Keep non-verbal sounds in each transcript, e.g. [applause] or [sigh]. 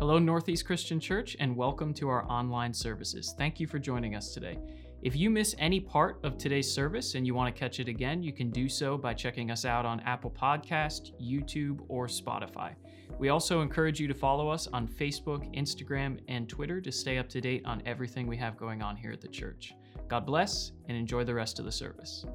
Hello, Northeast Christian Church, and welcome to our online services. Thank you for joining us today. If you miss any part of today's service and you want to catch it again, you can do so by checking us out on Apple Podcast, YouTube, or Spotify. We also encourage you to follow us on Facebook, Instagram, and Twitter to stay up to date on everything we have going on here at the church. God bless and enjoy the rest of the service.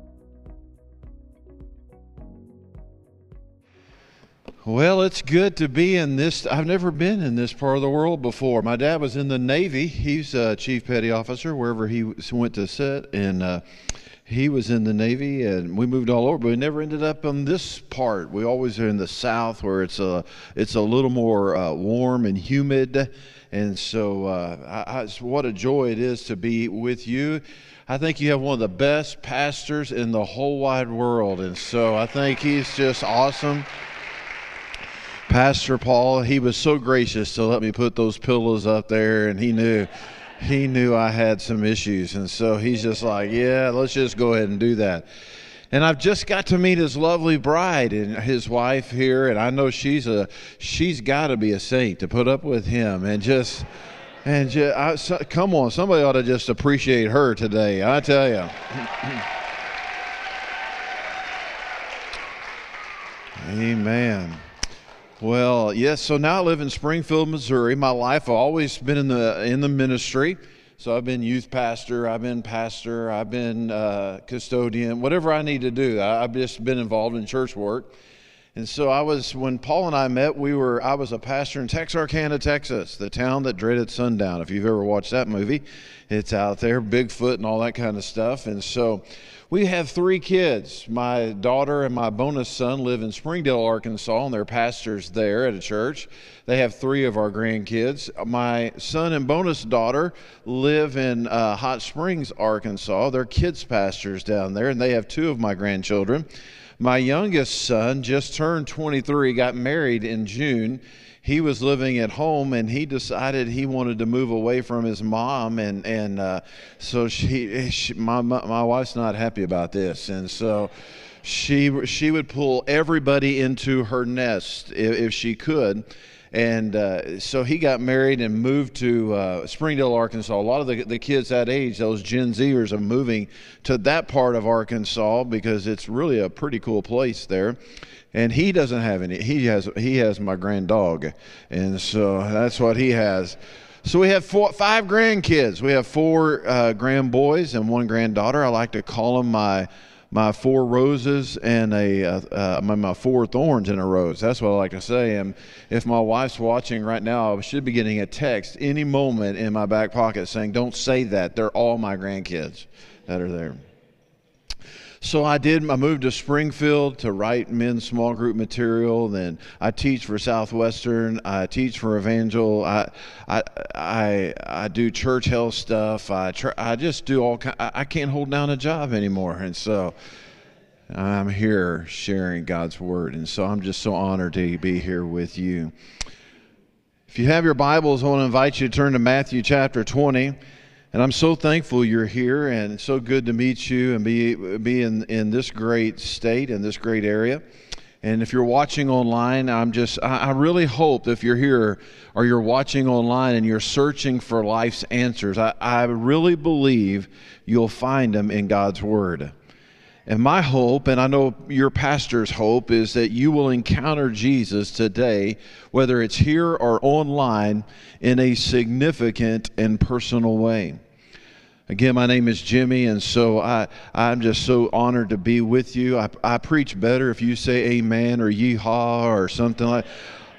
Well, it's good to be in this. I've never been in this part of the world before. My dad was in the Navy. He's a chief petty officer wherever he went to sit, and uh, he was in the Navy. And we moved all over, but we never ended up on this part. We always are in the South, where it's a it's a little more uh, warm and humid. And so, uh, I, I, what a joy it is to be with you. I think you have one of the best pastors in the whole wide world, and so I think he's just awesome. Pastor Paul, he was so gracious to let me put those pillows up there, and he knew he knew I had some issues, and so he's just like, "Yeah, let's just go ahead and do that." And I've just got to meet his lovely bride and his wife here, and I know she's a she's got to be a saint to put up with him, and just and just, I, so, come on, somebody ought to just appreciate her today. I tell you. [clears throat] Amen. Well, yes. So now I live in Springfield, Missouri. My life I've always been in the in the ministry. So I've been youth pastor, I've been pastor, I've been uh, custodian, whatever I need to do. I, I've just been involved in church work. And so I was when Paul and I met. We were I was a pastor in Texarkana, Texas, the town that dreaded sundown. If you've ever watched that movie, it's out there, Bigfoot and all that kind of stuff. And so we have three kids. My daughter and my bonus son live in Springdale, Arkansas, and they're pastors there at a church. They have three of our grandkids. My son and bonus daughter live in uh, Hot Springs, Arkansas. They're kids pastors down there, and they have two of my grandchildren. My youngest son just turned 23, got married in June. He was living at home and he decided he wanted to move away from his mom and and uh, so she, she my, my wife's not happy about this and so she she would pull everybody into her nest if, if she could and uh, so he got married and moved to uh, Springdale, Arkansas. A lot of the, the kids that age, those Gen Zers, are moving to that part of Arkansas because it's really a pretty cool place there and he doesn't have any. He has he has my grand dog, and so that's what he has. So we have four, five grandkids. We have four uh, grand boys and one granddaughter. I like to call them my my four roses and a uh, uh, my, four thorns in a rose. That's what I like to say. And if my wife's watching right now, I should be getting a text any moment in my back pocket saying, "Don't say that. They're all my grandkids that are there." So I did. I moved to Springfield to write men's small group material. Then I teach for Southwestern. I teach for Evangel. I I I, I do church health stuff. I I just do all. Kind, I can't hold down a job anymore, and so. I'm here sharing God's word, and so I'm just so honored to be here with you. If you have your Bibles, I want to invite you to turn to Matthew chapter 20. And I'm so thankful you're here and it's so good to meet you and be, be in, in this great state, and this great area. And if you're watching online, I'm just, I really hope if you're here or you're watching online and you're searching for life's answers, I, I really believe you'll find them in God's Word. And my hope, and I know your pastor's hope, is that you will encounter Jesus today, whether it's here or online, in a significant and personal way. Again, my name is Jimmy, and so I, I'm just so honored to be with you. I, I preach better if you say amen or yeehaw or something like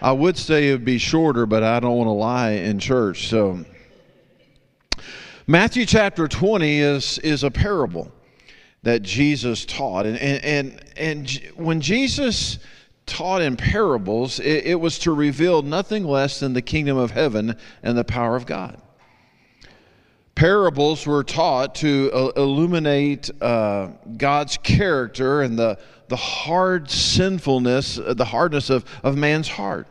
I would say it would be shorter, but I don't want to lie in church. So, Matthew chapter 20 is, is a parable that Jesus taught. And, and, and, and when Jesus taught in parables, it, it was to reveal nothing less than the kingdom of heaven and the power of God. Parables were taught to uh, illuminate uh, God's character and the, the hard sinfulness, the hardness of, of man's heart.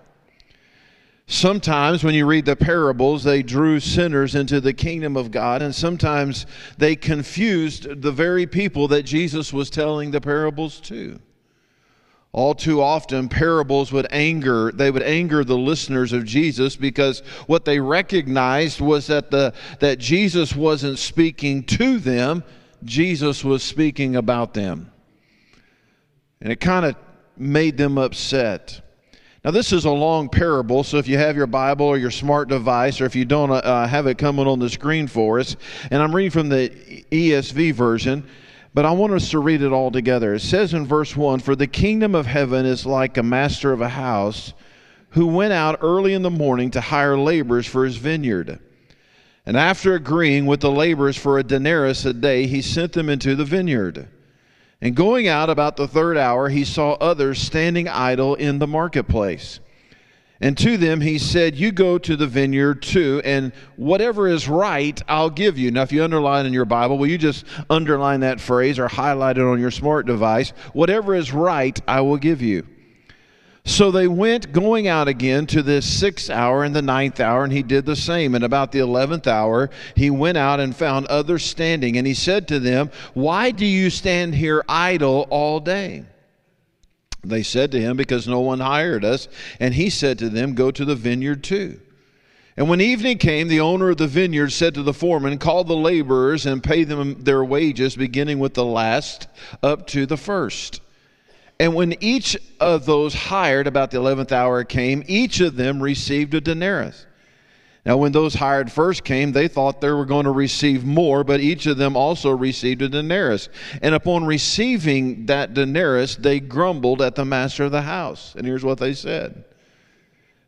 Sometimes, when you read the parables, they drew sinners into the kingdom of God, and sometimes they confused the very people that Jesus was telling the parables to. All too often, parables would anger, they would anger the listeners of Jesus because what they recognized was that, the, that Jesus wasn't speaking to them, Jesus was speaking about them. And it kind of made them upset. Now, this is a long parable, so if you have your Bible or your smart device, or if you don't uh, have it coming on the screen for us, and I'm reading from the ESV version. But I want us to read it all together. It says in verse 1 For the kingdom of heaven is like a master of a house who went out early in the morning to hire laborers for his vineyard. And after agreeing with the laborers for a denarius a day, he sent them into the vineyard. And going out about the third hour, he saw others standing idle in the marketplace. And to them he said, You go to the vineyard too, and whatever is right, I'll give you. Now, if you underline in your Bible, will you just underline that phrase or highlight it on your smart device? Whatever is right, I will give you. So they went going out again to the sixth hour and the ninth hour, and he did the same. And about the eleventh hour, he went out and found others standing, and he said to them, Why do you stand here idle all day? They said to him, Because no one hired us. And he said to them, Go to the vineyard too. And when evening came, the owner of the vineyard said to the foreman, Call the laborers and pay them their wages, beginning with the last up to the first. And when each of those hired about the eleventh hour came, each of them received a denarius. Now, when those hired first came, they thought they were going to receive more, but each of them also received a denarius. And upon receiving that denarius, they grumbled at the master of the house. And here's what they said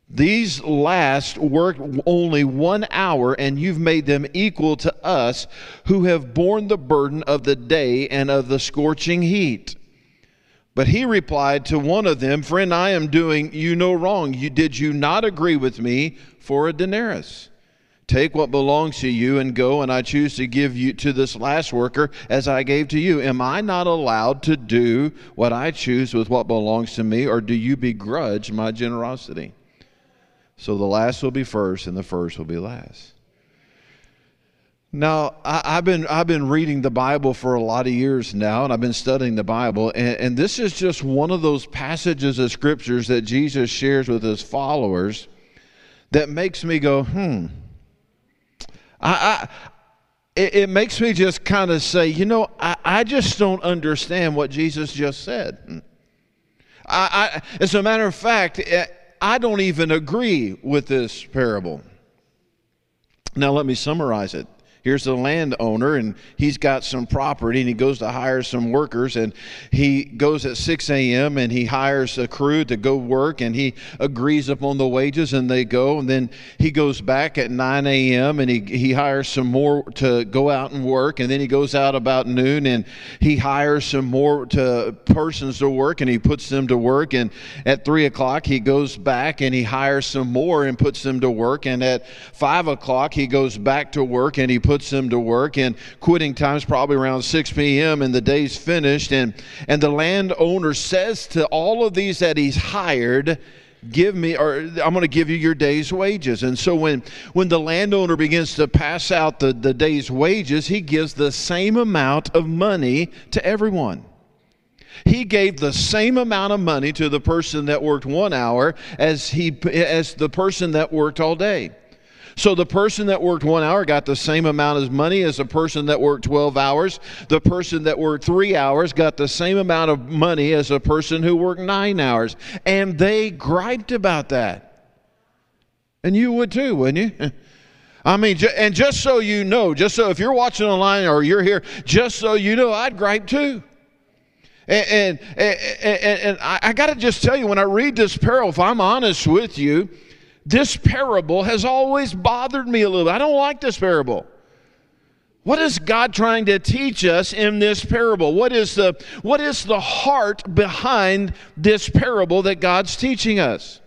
These last worked only one hour, and you've made them equal to us who have borne the burden of the day and of the scorching heat. But he replied to one of them, Friend, I am doing you no wrong. You, did you not agree with me for a denarius? Take what belongs to you and go, and I choose to give you to this last worker as I gave to you. Am I not allowed to do what I choose with what belongs to me, or do you begrudge my generosity? So the last will be first, and the first will be last. Now, I, have been I've been reading the Bible for a lot of years now, and I've been studying the Bible, and, and this is just one of those passages of scriptures that Jesus shares with his followers that makes me go, hmm. I, I it, it, makes me just kind of say, you know, I, I just don't understand what Jesus just said. I, I, as a matter of fact, eh, I don't even agree with this parable. Now, let me summarize it here's the landowner and he's got some property and he goes to hire some workers and he goes at 6 a.m and he hires a crew to go work and he agrees upon the wages and they go and then he goes back at 9 a.m and he, he hires some more to go out and work and then he goes out about noon and he hires some more to persons to work and he puts them to work and at 3 o'clock he goes back and he hires some more and puts them to work and at 5 o'clock he goes back to work and he puts puts them to work and quitting time's probably around 6 p.m. and the day's finished and and the landowner says to all of these that he's hired give me or i'm going to give you your day's wages and so when when the landowner begins to pass out the, the day's wages he gives the same amount of money to everyone he gave the same amount of money to the person that worked one hour as he as the person that worked all day so the person that worked one hour got the same amount of money as the person that worked 12 hours. The person that worked three hours got the same amount of money as a person who worked nine hours. And they griped about that. And you would too, wouldn't you? [laughs] I mean, and just so you know, just so if you're watching online or you're here, just so you know, I'd gripe too. And, and, and, and I, I got to just tell you, when I read this parable, if I'm honest with you, this parable has always bothered me a little. I don't like this parable. What is God trying to teach us in this parable? What is the what is the heart behind this parable that God's teaching us?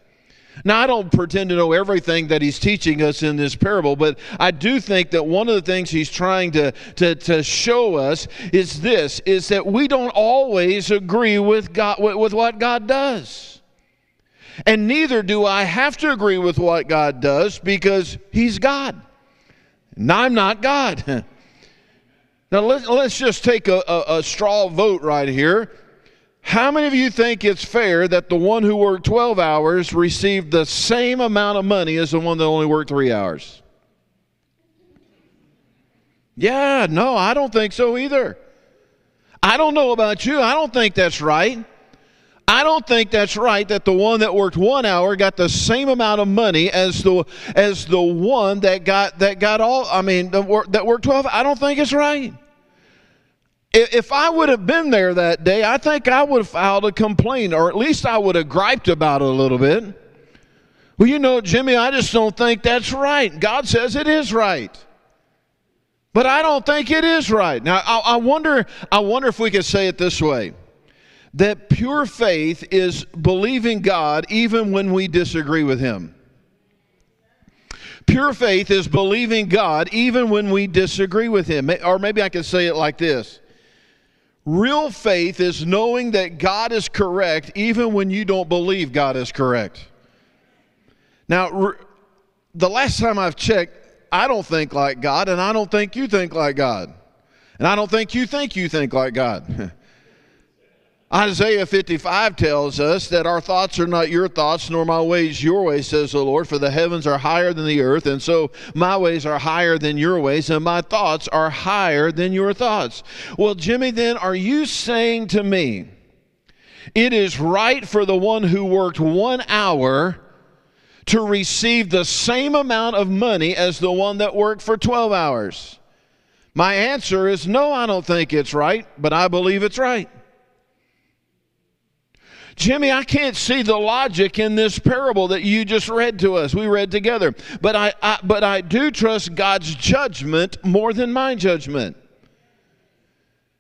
Now, I don't pretend to know everything that he's teaching us in this parable, but I do think that one of the things he's trying to, to, to show us is this, is that we don't always agree with, God, with, with what God does. And neither do I have to agree with what God does because He's God. And I'm not God. [laughs] now let's, let's just take a, a, a straw vote right here. How many of you think it's fair that the one who worked 12 hours received the same amount of money as the one that only worked three hours? Yeah, no, I don't think so either. I don't know about you. I don't think that's right. I don't think that's right that the one that worked one hour got the same amount of money as the as the one that got that got all. I mean, that that worked twelve. I don't think it's right. If I would have been there that day, I think I would have filed a complaint, or at least I would have griped about it a little bit. Well, you know, Jimmy, I just don't think that's right. God says it is right. But I don't think it is right. Now, I, I wonder, I wonder if we could say it this way that pure faith is believing God even when we disagree with Him. Pure faith is believing God even when we disagree with Him. Or maybe I could say it like this Real faith is knowing that God is correct even when you don't believe God is correct. Now, the last time I've checked, I don't think like God, and I don't think you think like God. And I don't think you think you think like God. [laughs] Isaiah 55 tells us that our thoughts are not your thoughts, nor my ways your ways, says the Lord. For the heavens are higher than the earth, and so my ways are higher than your ways, and my thoughts are higher than your thoughts. Well, Jimmy, then are you saying to me, it is right for the one who worked one hour to receive the same amount of money as the one that worked for 12 hours? My answer is no, I don't think it's right, but I believe it's right. Jimmy, I can't see the logic in this parable that you just read to us. We read together. But I, I but I do trust God's judgment more than my judgment.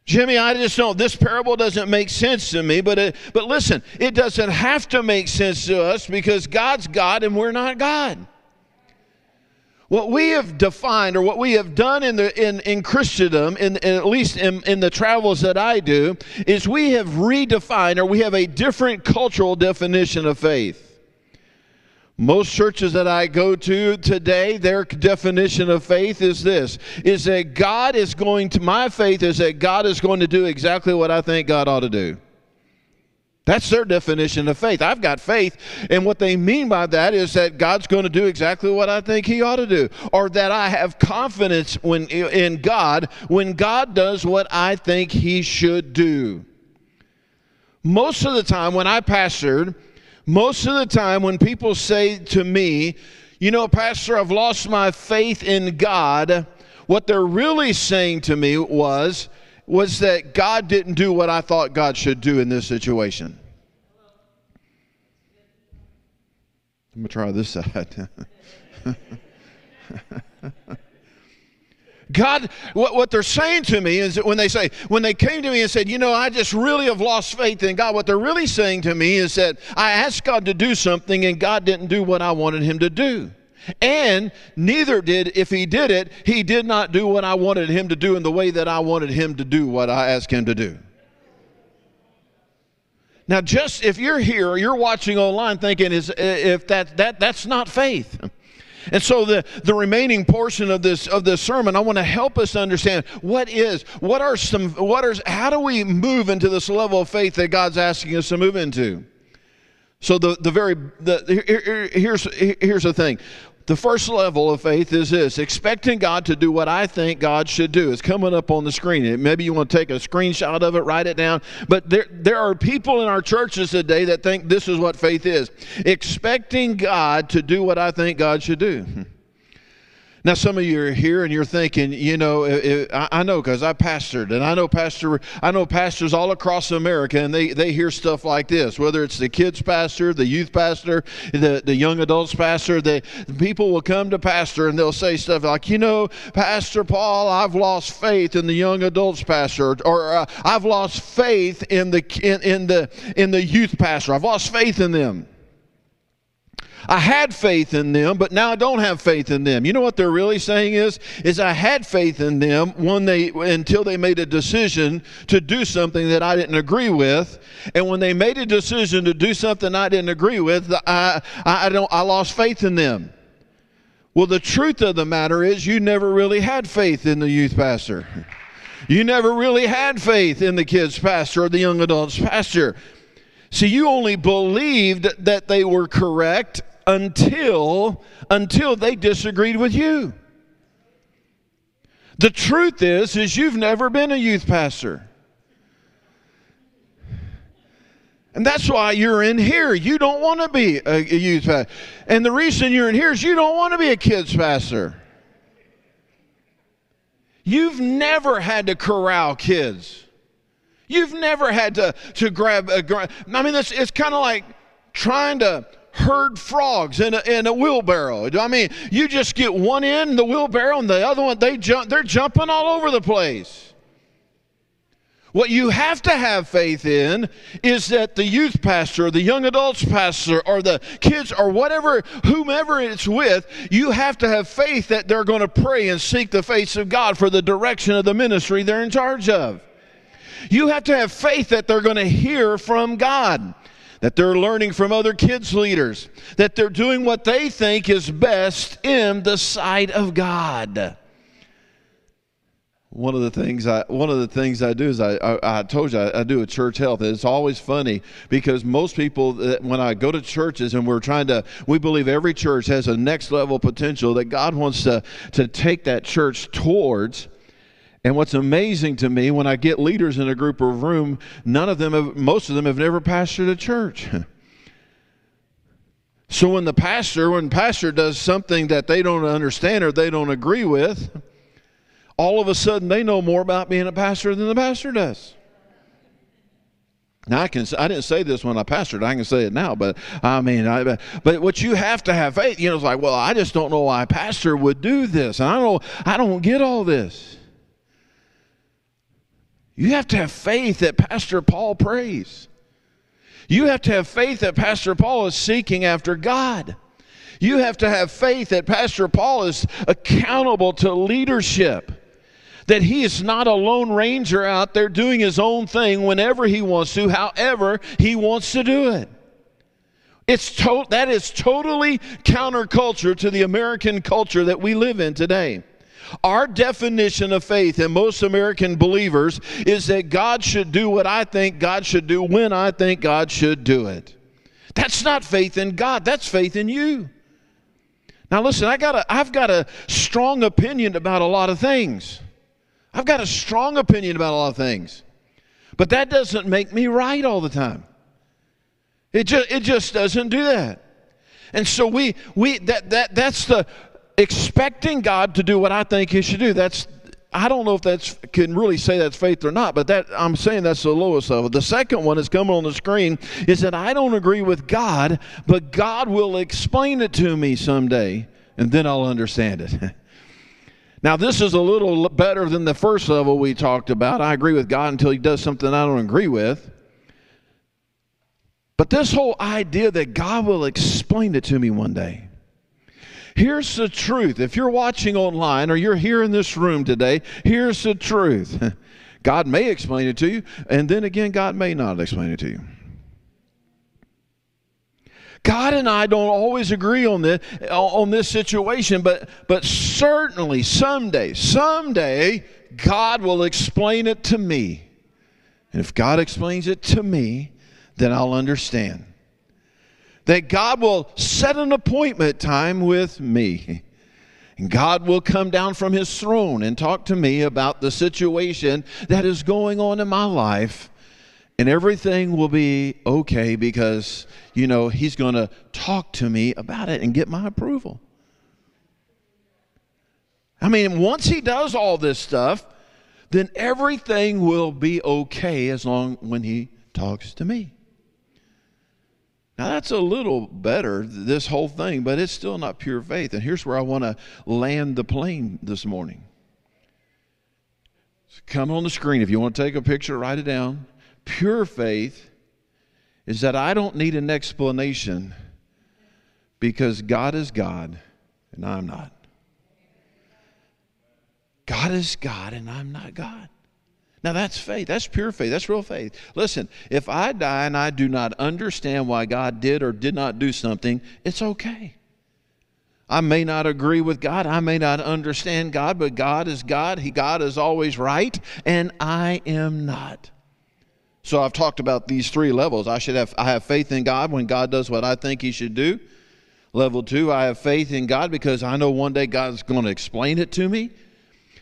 Jimmy, I just don't. This parable doesn't make sense to me, but it, but listen, it doesn't have to make sense to us because God's God and we're not God. What we have defined or what we have done in, the, in, in Christendom, in, in at least in, in the travels that I do, is we have redefined or we have a different cultural definition of faith. Most churches that I go to today, their definition of faith is this is that God is going to, my faith is that God is going to do exactly what I think God ought to do. That's their definition of faith. I've got faith, and what they mean by that is that God's going to do exactly what I think He ought to do, or that I have confidence when, in God when God does what I think He should do. Most of the time, when I pastored, most of the time when people say to me, you know, Pastor, I've lost my faith in God, what they're really saying to me was, was that God didn't do what I thought God should do in this situation. I'm going to try this [laughs] side. God, what, what they're saying to me is that when they say, when they came to me and said, you know, I just really have lost faith in God, what they're really saying to me is that I asked God to do something and God didn't do what I wanted Him to do. And neither did, if he did it, he did not do what I wanted him to do in the way that I wanted him to do what I asked him to do. Now, just if you're here you're watching online thinking, is if that, that that's not faith. And so the, the remaining portion of this of this sermon, I want to help us understand what is, what are some, what are, how do we move into this level of faith that God's asking us to move into? So the, the very, the, here, here's, here's the thing. The first level of faith is this expecting God to do what I think God should do. It's coming up on the screen. Maybe you want to take a screenshot of it, write it down. But there, there are people in our churches today that think this is what faith is expecting God to do what I think God should do. Hmm. Now, some of you are here and you're thinking, you know, it, it, I, know because I pastored, and I know pastor, I know pastors all across America, and they, they hear stuff like this. Whether it's the kids pastor, the youth pastor, the, the young adults pastor, the, the people will come to pastor and they'll say stuff like, you know, Pastor Paul, I've lost faith in the young adults pastor, or uh, I've lost faith in the in, in the in the youth pastor. I've lost faith in them. I had faith in them, but now I don't have faith in them. You know what they're really saying is, is I had faith in them when they until they made a decision to do something that I didn't agree with, and when they made a decision to do something I didn't agree with, I I don't I lost faith in them. Well, the truth of the matter is, you never really had faith in the youth pastor. You never really had faith in the kids' pastor or the young adults' pastor. See, you only believed that they were correct until until they disagreed with you. The truth is is you've never been a youth pastor. And that's why you're in here. You don't want to be a, youth pastor. And the reason you're in here is you don't want to be a kids pastor. You've never had to corral kids. You've never had to, to grab a. I mean, it's, it's kind of like trying to herd frogs in a, in a wheelbarrow. I mean, you just get one in the wheelbarrow and the other one, they jump, they're jumping all over the place. What you have to have faith in is that the youth pastor, or the young adults pastor, or the kids, or whatever, whomever it's with, you have to have faith that they're going to pray and seek the face of God for the direction of the ministry they're in charge of. You have to have faith that they're going to hear from God, that they're learning from other kids' leaders, that they're doing what they think is best in the sight of God one of the things I one of the things I do is I I, I told you I, I, do a church health. It's always funny because most people when I go to churches and we're trying to we believe every church has a next level potential that God wants to to take that church towards. And what's amazing to me when I get leaders in a group or room, none of them have, most of them have never pastored a church. [laughs] So when the pastor, when pastor does something that they don't understand or they don't agree with, all of a sudden they know more about being a pastor than the pastor does. Now I can I didn't say this when I pastored. I can say it now, but I mean, I, but what you have to have faith. You know, it's like, well, I just don't know why a pastor would do this, and I don't I don't get all this. You have to have faith that Pastor Paul prays. You have to have faith that Pastor Paul is seeking after God. You have to have faith that Pastor Paul is accountable to leadership that he is not a lone ranger out there doing his own thing whenever he wants to, however he wants to do it. It's to- that is totally counterculture to the American culture that we live in today. Our definition of faith in most American believers is that God should do what I think God should do when I think God should do it. That's not faith in God, that's faith in you. Now listen, I got a, I've got a strong opinion about a lot of things. I've got a strong opinion about a lot of things. But that doesn't make me right all the time. It just, it just doesn't do that. And so we, we that, that, that's the expecting God to do what I think He should do. That's I don't know if that's can really say that's faith or not, but that I'm saying that's the lowest level. The second one is coming on the screen is that I don't agree with God, but God will explain it to me someday, and then I'll understand it. [laughs] Now, this is a little better than the first level we talked about. I agree with God until He does something I don't agree with. But this whole idea that God will explain it to me one day. Here's the truth. If you're watching online or you're here in this room today, here's the truth. [laughs] God may explain it to you, and then again, God may not explain it to you. God and I don't always agree on this on this situation, but but certainly someday, someday God will explain it to me. And if God explains it to me, then I'll understand. That God will set an appointment time with me. And God will come down from his throne and talk to me about the situation that is going on in my life and everything will be okay because, you know, he's going to talk to me about it and get my approval. I mean, once he does all this stuff, then everything will be okay as long when he talks to me. Now that's a little better, this whole thing, but it's still not pure faith. And here's where I want to land the plane this morning. come on the screen. If you want to take a picture, write it down. Pure faith is that I don't need an explanation because God is God and I'm not. God is God and I'm not God. Now that's faith. That's pure faith. That's real faith. Listen, if I die and I do not understand why God did or did not do something, it's okay. I may not agree with God. I may not understand God, but God is God. He, God is always right, and I am not. So I've talked about these three levels. I should have I have faith in God when God does what I think he should do. Level 2, I have faith in God because I know one day God's going to explain it to me.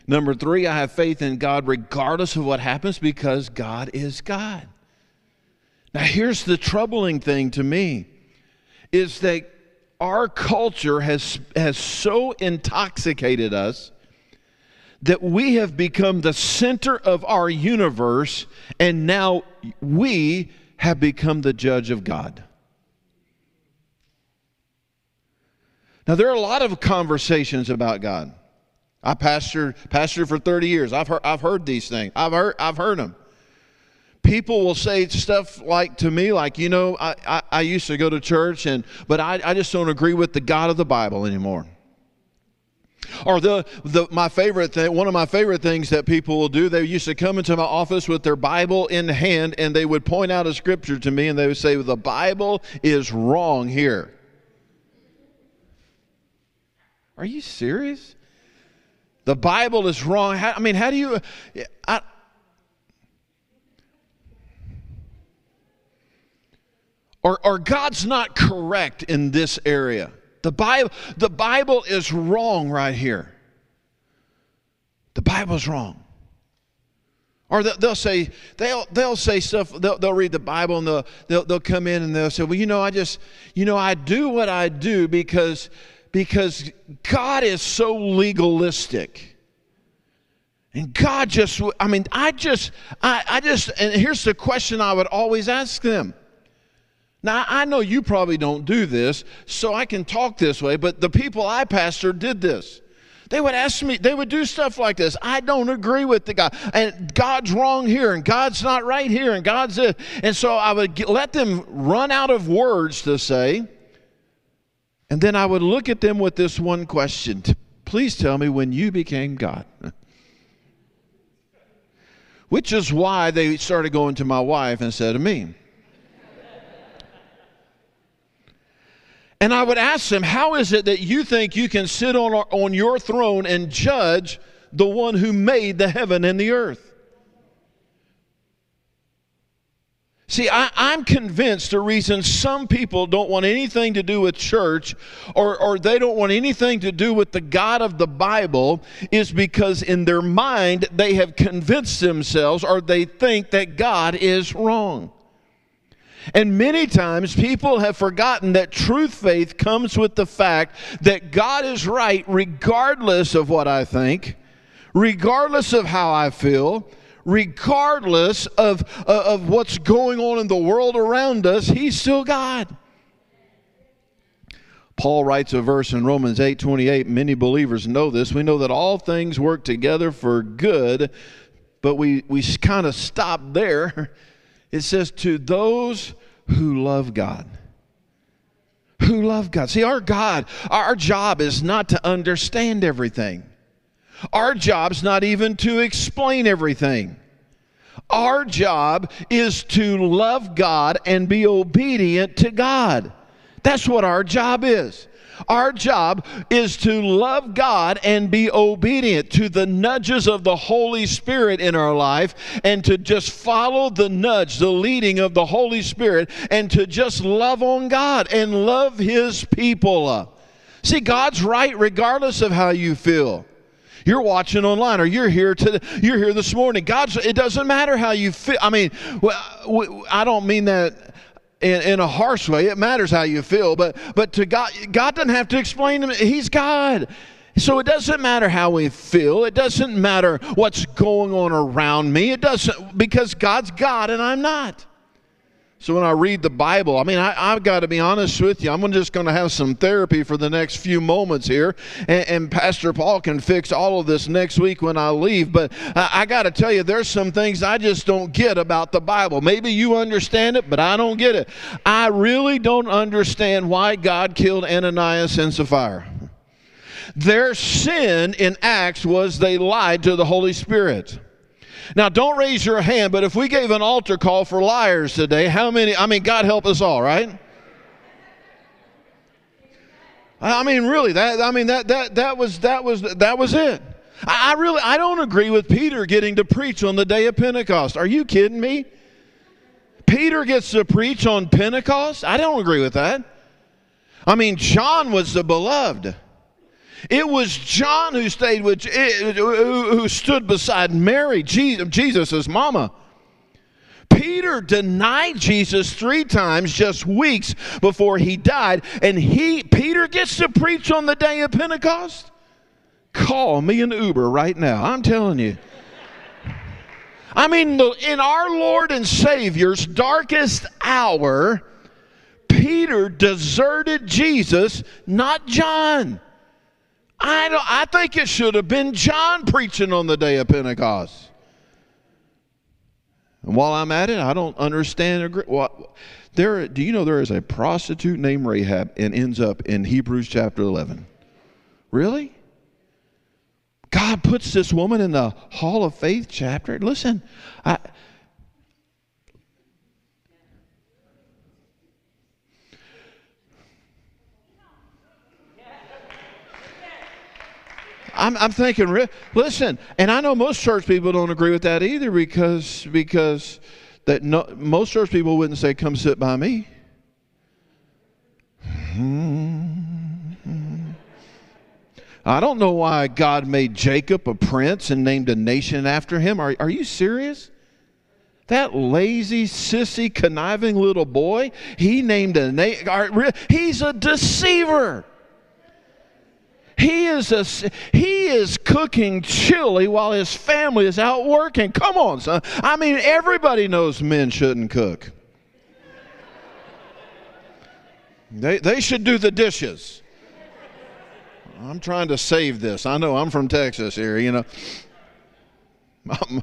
Number 3, I have faith in God regardless of what happens because God is God. Now here's the troubling thing to me is that our culture has, has so intoxicated us that we have become the center of our universe, and now we have become the judge of God. Now, there are a lot of conversations about God. I pastored, pastored for 30 years. I've heard, I've heard these things. I've heard, I've heard them people will say stuff like to me like you know i, I, I used to go to church and but I, I just don't agree with the god of the bible anymore or the, the my favorite thing one of my favorite things that people will do they used to come into my office with their bible in hand and they would point out a scripture to me and they would say the bible is wrong here are you serious the bible is wrong how, i mean how do you I, or, or God's not correct in this area. The Bible, the Bible is wrong right here. The Bible's wrong. Or they'll say they'll they'll say stuff. They'll, they'll read the Bible and they'll, they'll they'll come in and they'll say, well, you know, I just you know I do what I do because because God is so legalistic. And God just, I mean, I just, I, I just, and here's the question I would always ask them now, I know you probably don't do this, so I can talk this way, but the people I pastor did this. They would ask me, they would do stuff like this. I don't agree with the guy. And God's wrong here, and God's not right here, and God's it. And so I would get, let them run out of words to say. And then I would look at them with this one question Please tell me when you became God. Which is why they started going to my wife instead of me. And I would ask them, How is it that you think you can sit on, on your throne and judge the one who made the heaven and the earth? See, I, am convinced the reason some people don't want anything to do with church or, or they don't want anything to do with the God of the Bible is because in their mind they have convinced themselves or they think that God is wrong. And many times people have forgotten that truth faith comes with the fact that God is right regardless of what I think, regardless of how I feel, regardless of, uh, of what's going on in the world around us, He's still God. Paul writes a verse in Romans 8 28. Many believers know this. We know that all things work together for good, but we, we kind of stop there. [laughs] It says, To those who love God. Who love God. See, our God, our job is not to understand everything. Our job's not even to explain everything. Our job is to love God and be obedient to God. That's what our job is. Our job is to love God and be obedient to the nudges of the Holy Spirit in our life and to just follow the nudge, the leading of the Holy Spirit, and to just love on God and love His people. See, God's right regardless of how you feel. You're watching online or you're here to you're here this morning. God's it doesn't matter how you feel. I mean, I don't mean that in, in a harsh way. It matters how you feel, but but to God, God doesn't have to explain to me. He's God. So it doesn't matter how we feel. It doesn't matter what's going on around me. It doesn't because God's God and I'm not. So when I read the Bible, I mean, I, have got to be honest with you. I'm just going to have some therapy for the next few moments here, and, and, Pastor Paul can fix all of this next week when I leave. But I, I got to tell you, there's some things I just don't get about the Bible. Maybe you understand it, but I don't get it. I really don't understand why God killed Ananias and Sapphira. Their sin in Acts was they lied to the Holy Spirit. Now, don't raise your hand, but if we gave an altar call for liars today, how many? I mean, God help us all, right? I mean, really, that I mean that that that was that was that was it. I, I really I don't agree with Peter getting to preach on the day of Pentecost. Are you kidding me? Peter gets to preach on Pentecost? I don't agree with that. I mean, John was the beloved. It was John who stayed with, eh, eh, who stood beside Mary, Jesus' mama. Peter denied Jesus three times just weeks before he died, and he Peter gets to preach on the day of Pentecost. Call me an Uber right now. I'm telling you. I mean, in our Lord and Savior's darkest hour, Peter deserted Jesus, not John. I, don't, I think it should have been John preaching on the day of Pentecost. And while I'm at it, I don't understand. What, there, do you know there is a prostitute named Rahab and ends up in Hebrews chapter 11? Really? God puts this woman in the Hall of Faith chapter. Listen, I, I'm, I'm thinking, listen, and I know most church people don't agree with that either because because that no, most church people wouldn't say, "Come sit by me." I don't know why God made Jacob a prince and named a nation after him. Are, are you serious? That lazy, sissy, conniving little boy, he named a nation. He's a deceiver. He is, a, he is cooking chili while his family is out working. Come on, son. I mean, everybody knows men shouldn't cook. They, they should do the dishes. I'm trying to save this. I know I'm from Texas here, you know. [laughs]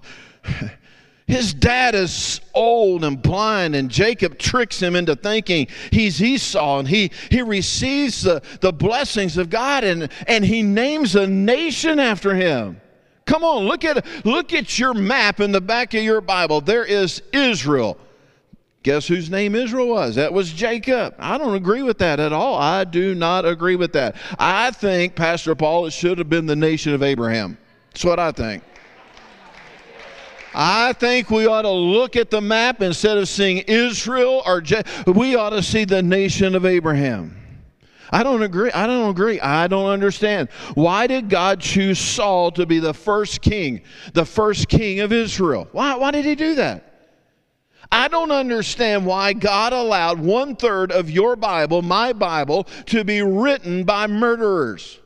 His dad is old and blind, and Jacob tricks him into thinking he's Esau, and he, he receives the, the blessings of God, and, and he names a nation after him. Come on, look at, look at your map in the back of your Bible. There is Israel. Guess whose name Israel was? That was Jacob. I don't agree with that at all. I do not agree with that. I think, Pastor Paul, it should have been the nation of Abraham. That's what I think. I think we ought to look at the map instead of seeing Israel or Je- we ought to see the nation of Abraham. I don't agree. I don't agree. I don't understand. Why did God choose Saul to be the first king, the first king of Israel? Why, why did he do that? I don't understand why God allowed one third of your Bible, my Bible, to be written by murderers.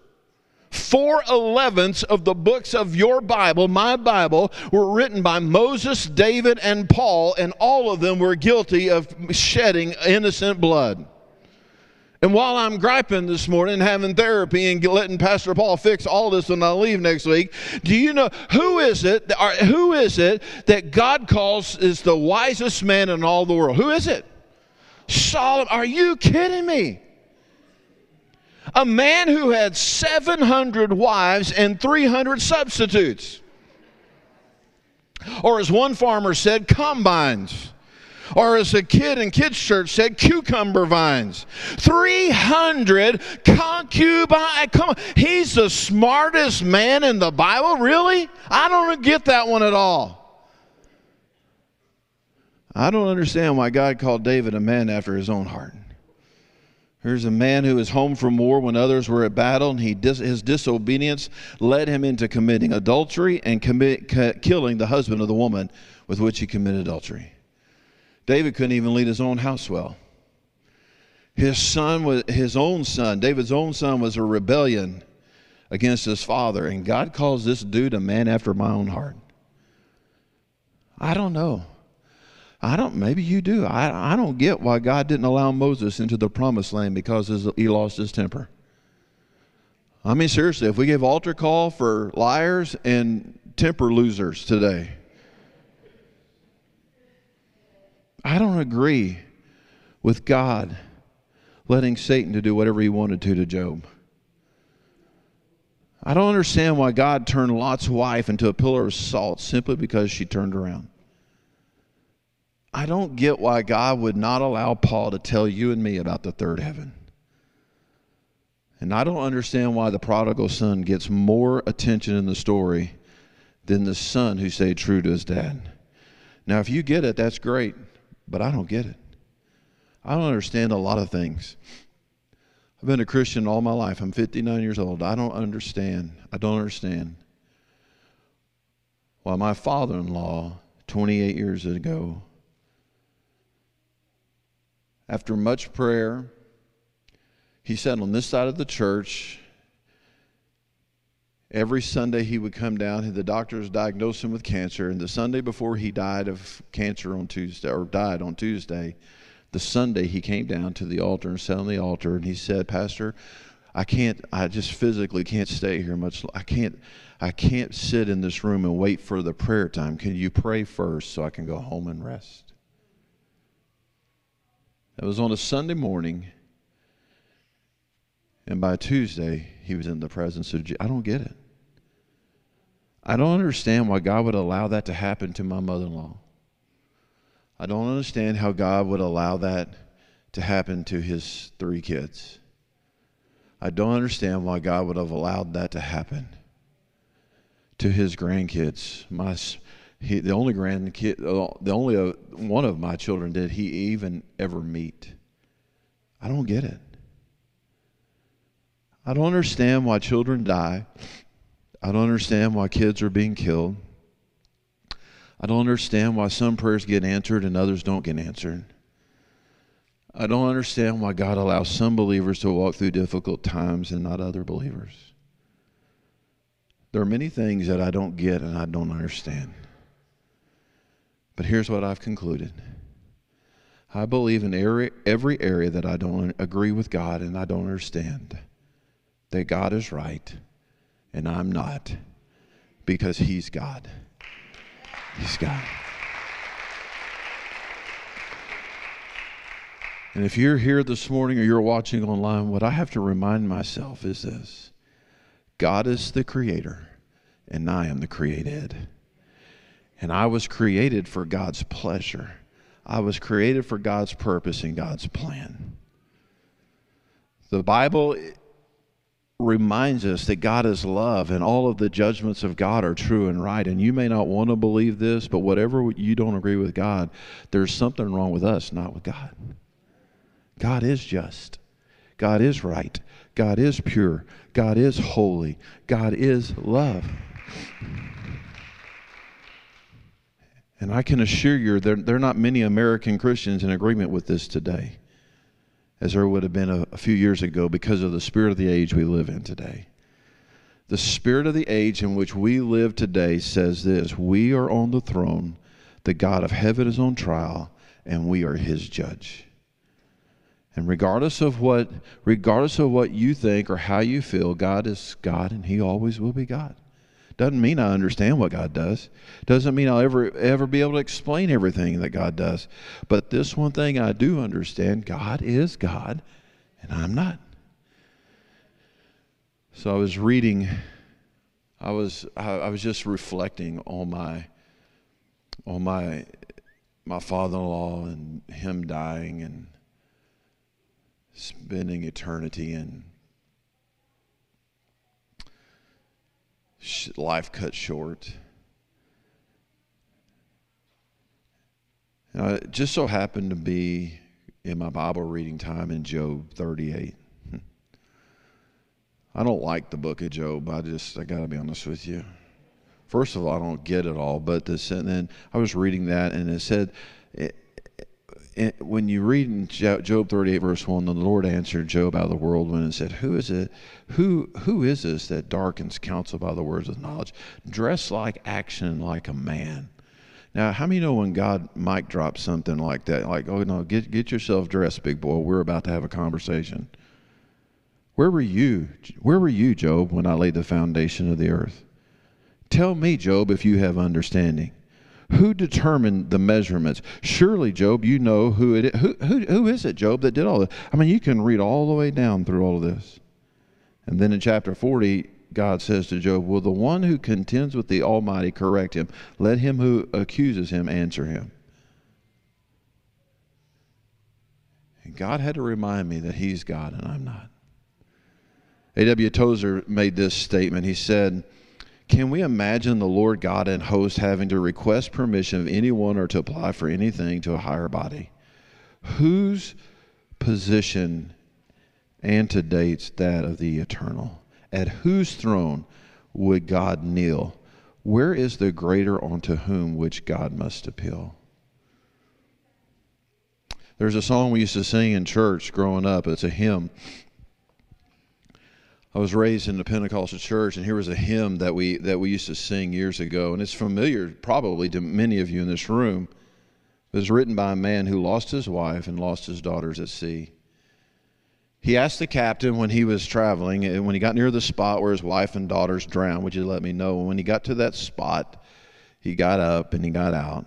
Four elevenths of the books of your Bible, my Bible, were written by Moses, David, and Paul, and all of them were guilty of shedding innocent blood. And while I'm griping this morning, having therapy, and letting Pastor Paul fix all this when I leave next week, do you know who is it? Who is it that God calls is the wisest man in all the world? Who is it? Solomon. Are you kidding me? A man who had 700 wives and 300 substitutes. Or as one farmer said, combines. Or as a kid in kids' church said, cucumber vines. 300 concubines. Come on. He's the smartest man in the Bible? Really? I don't get that one at all. I don't understand why God called David a man after his own heart. Here's a man who is home from war when others were at battle, and he dis- his disobedience led him into committing adultery and commit, killing the husband of the woman with which he committed adultery. David couldn't even lead his own house well. His son was his own son. David's own son was a rebellion against his father, and God calls this dude a man after my own heart. I don't know. I don't, maybe you do. I, I don't get why God didn't allow Moses into the promised land because his, he lost his temper. I mean, seriously, if we gave altar call for liars and temper losers today, I don't agree with God letting Satan to do whatever he wanted to to Job. I don't understand why God turned Lot's wife into a pillar of salt simply because she turned around. I don't get why God would not allow Paul to tell you and me about the third heaven. And I don't understand why the prodigal son gets more attention in the story than the son who stayed true to his dad. Now, if you get it, that's great, but I don't get it. I don't understand a lot of things. I've been a Christian all my life. I'm 59 years old. I don't understand. I don't understand why my father in law, 28 years ago, after much prayer, he sat on this side of the church. Every Sunday he would come down. The doctors diagnosed him with cancer, and the Sunday before he died of cancer on Tuesday, or died on Tuesday, the Sunday he came down to the altar and sat on the altar, and he said, "Pastor, I can't. I just physically can't stay here much. I can't. I can't sit in this room and wait for the prayer time. Can you pray first so I can go home and rest?" It was on a Sunday morning. And by Tuesday, he was in the presence of Jesus. I don't get it. I don't understand why God would allow that to happen to my mother in law. I don't understand how God would allow that to happen to his three kids. I don't understand why God would have allowed that to happen to his grandkids. My, he, the only grandkid, the only uh, one of my children did he even ever meet. I don't get it. I don't understand why children die. I don't understand why kids are being killed. I don't understand why some prayers get answered and others don't get answered. I don't understand why God allows some believers to walk through difficult times and not other believers. There are many things that I don't get and I don't understand. But here's what I've concluded I believe in every, area that I don't agree with God and I don't understand that God is right and I'm not because He's God. He's God. And if you're here this morning or you're watching online, what I have to remind myself is this God is the creator, and I am the created. And I was created for God's pleasure. I was created for God's purpose and God's plan. The Bible reminds us that God is love and all of the judgments of God are true and right. And you may not want to believe this, but whatever you don't agree with God, there's something wrong with us, not with God. God is just. God is right. God is pure. God is holy. God is love. And I can assure you, there, there are not many American Christians in agreement with this today as there would have been a, a few years ago because of the spirit of the age we live in today. The spirit of the age in which we live today says this We are on the throne, the God of heaven is on trial, and we are his judge. And regardless of what regardless of what you think or how you feel, God is God and he always will be God. Doesn't mean I understand what God does. Doesn't mean I'll ever ever be able to explain everything that God does. But this one thing I do understand, God is God and I'm not. So I was reading I was I, I was just reflecting on my on my my father-in-law and him dying and spending eternity in life cut short. It just so happened to be in my Bible reading time in Job 38. I don't like the book of Job. I just, I got to be honest with you. First of all, I don't get it all, but this, and then I was reading that and it said, when you read in Job 38 verse 1, the Lord answered Job out of the whirlwind and said, "Who is it? Who who is this that darkens counsel by the words of knowledge? Dress like action like a man." Now, how many know when God mic drops something like that, like, "Oh no, get get yourself dressed, big boy. We're about to have a conversation." Where were you? Where were you, Job, when I laid the foundation of the earth? Tell me, Job, if you have understanding. Who determined the measurements? Surely, Job, you know who it is. Who, who, who is it, Job, that did all this? I mean, you can read all the way down through all of this. And then in chapter 40, God says to Job, Will the one who contends with the Almighty correct him? Let him who accuses him answer him. And God had to remind me that He's God and I'm not. A.W. Tozer made this statement. He said, Can we imagine the Lord God and host having to request permission of anyone or to apply for anything to a higher body? Whose position antedates that of the eternal? At whose throne would God kneel? Where is the greater unto whom which God must appeal? There's a song we used to sing in church growing up. It's a hymn. I was raised in the Pentecostal church, and here was a hymn that we that we used to sing years ago, and it's familiar probably to many of you in this room. It was written by a man who lost his wife and lost his daughters at sea. He asked the captain when he was traveling, and when he got near the spot where his wife and daughters drowned, would you let me know? And when he got to that spot, he got up and he got out.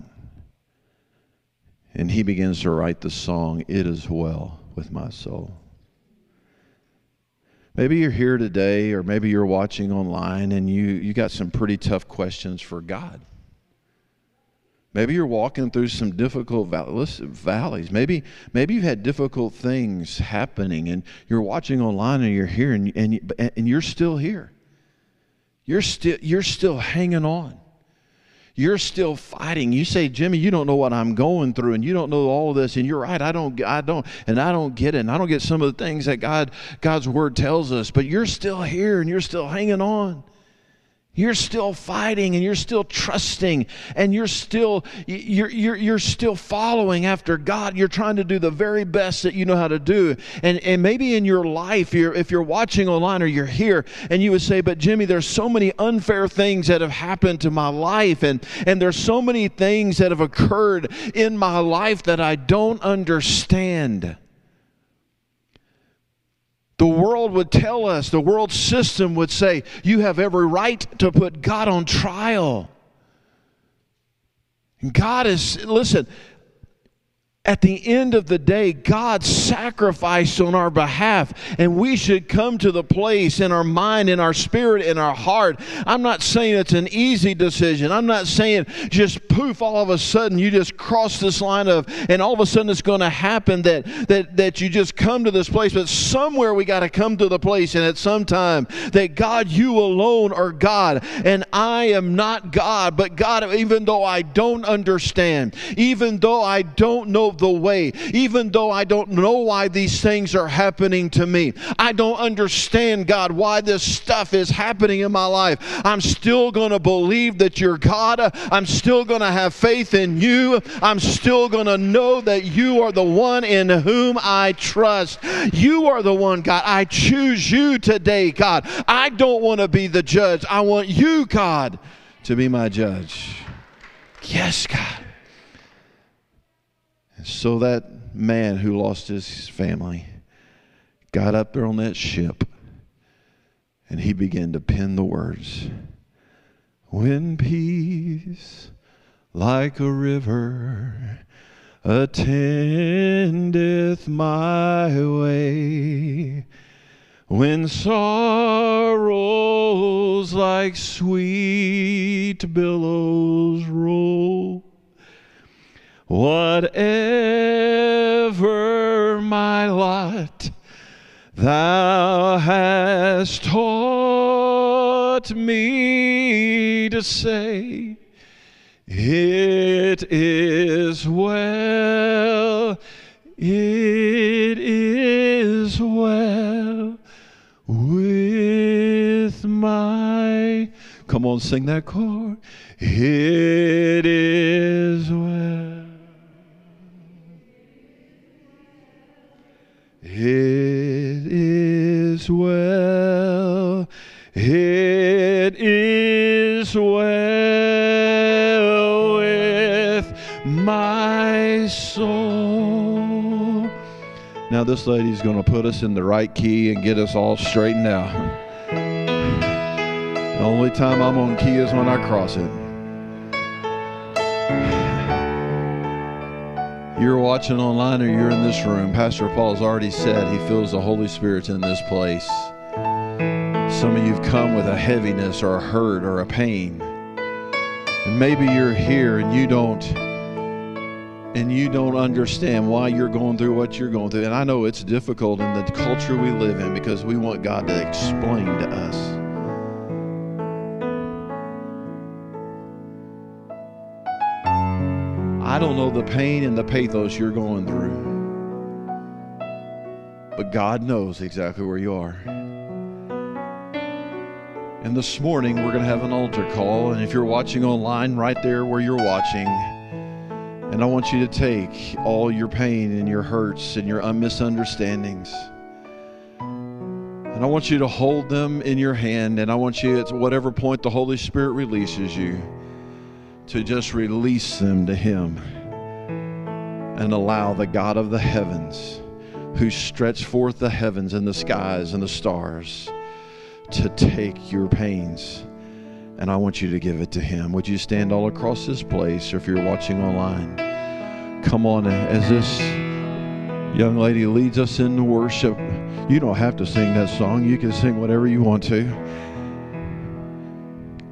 And he begins to write the song, It Is Well with My Soul. Maybe you're here today, or maybe you're watching online and you, you got some pretty tough questions for God. Maybe you're walking through some difficult valleys. Maybe, maybe you've had difficult things happening and you're watching online and you're here and, and, and you're still here. You're still, you're still hanging on. You're still fighting. You say, Jimmy, you don't know what I'm going through and you don't know all of this. And you're right. I don't, I don't, and I don't get it. And I don't get some of the things that God, God's word tells us, but you're still here and you're still hanging on you're still fighting and you're still trusting and you're still you're, you're, you're still following after god. You're trying to do the very best that you know how to do. And, and maybe in your life you're, if you're watching online or you're here and you would say but jimmy there's so many unfair things that have happened to my life and and there's so many things that have occurred in my life that i don't understand the world would tell us, the world system would say, you have every right to put God on trial. God is, listen, at the end of the day, God sacrificed on our behalf, and we should come to the place in our mind, in our spirit, in our heart. I'm not saying it's an easy decision. I'm not saying just poof, all of a sudden you just cross this line of, and all of a sudden it's going to happen that that that you just come to this place. But somewhere we got to come to the place, and at some time that God, you alone are God, and I am not God. But God, even though I don't understand, even though I don't know the way, even though I don't know why these things are happening to me. I don't understand, God, why this stuff is happening in my life. I'm still going to believe that you're God. I'm still going to have faith in you. I'm still going to know that you are the one in whom I trust. You are the one, God. I choose you today, God. I don't want to be the judge. I want you, God, to be my judge. Yes, God. So that man who lost his family got up there on that ship and he began to pen the words When peace like a river attendeth my way, when sorrows like sweet billows roll Whatever my lot, thou hast taught me to say, It is well, it is well with my. Come on, sing that chord. It is well. It is well, it is well with my soul. Now, this lady's going to put us in the right key and get us all straightened out. The only time I'm on key is when I cross it. You're watching online or you're in this room, Pastor Paul has already said he feels the Holy Spirit in this place. Some of you've come with a heaviness or a hurt or a pain. And maybe you're here and you don't and you don't understand why you're going through what you're going through. And I know it's difficult in the culture we live in because we want God to explain to us. I don't know the pain and the pathos you're going through, but God knows exactly where you are. And this morning, we're going to have an altar call. And if you're watching online, right there where you're watching, and I want you to take all your pain and your hurts and your misunderstandings. And I want you to hold them in your hand. And I want you, at whatever point the Holy Spirit releases you, to just release them to Him and allow the God of the heavens, who stretched forth the heavens and the skies and the stars, to take your pains and I want you to give it to Him. Would you stand all across this place, or if you're watching online, come on as this young lady leads us into worship. You don't have to sing that song, you can sing whatever you want to.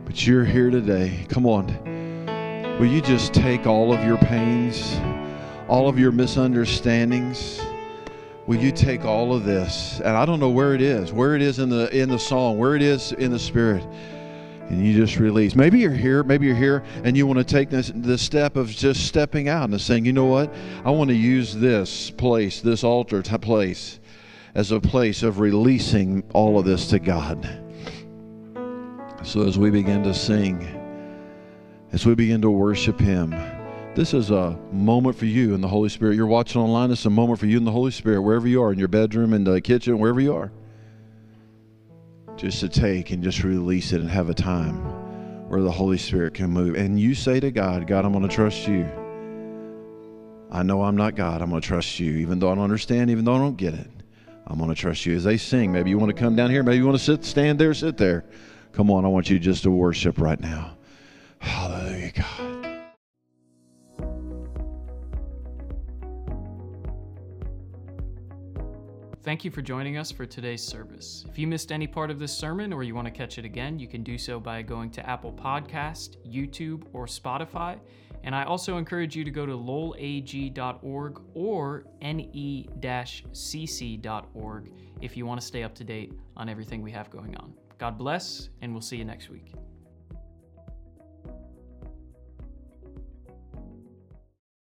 But you're here today. Come on. Will you just take all of your pains, all of your misunderstandings? Will you take all of this? And I don't know where it is, where it is in the in the song, where it is in the spirit and you just release. Maybe you're here, maybe you're here, and you want to take this the step of just stepping out and saying, you know what, I want to use this place, this altar place, as a place of releasing all of this to God. So as we begin to sing, as we begin to worship Him, this is a moment for you in the Holy Spirit. You're watching online. This is a moment for you in the Holy Spirit, wherever you are, in your bedroom, in the kitchen, wherever you are just to take and just release it and have a time where the Holy Spirit can move. And you say to God, God, I'm going to trust you. I know I'm not God. I'm going to trust you. Even though I don't understand, even though I don't get it, I'm going to trust you. As they sing, maybe you want to come down here. Maybe you want to sit, stand there, sit there. Come on, I want you just to worship right now. Hallelujah, God. Thank you for joining us for today's service. If you missed any part of this sermon or you want to catch it again, you can do so by going to Apple Podcast, YouTube, or Spotify. And I also encourage you to go to lolag.org or ne-cc.org if you want to stay up to date on everything we have going on. God bless, and we'll see you next week.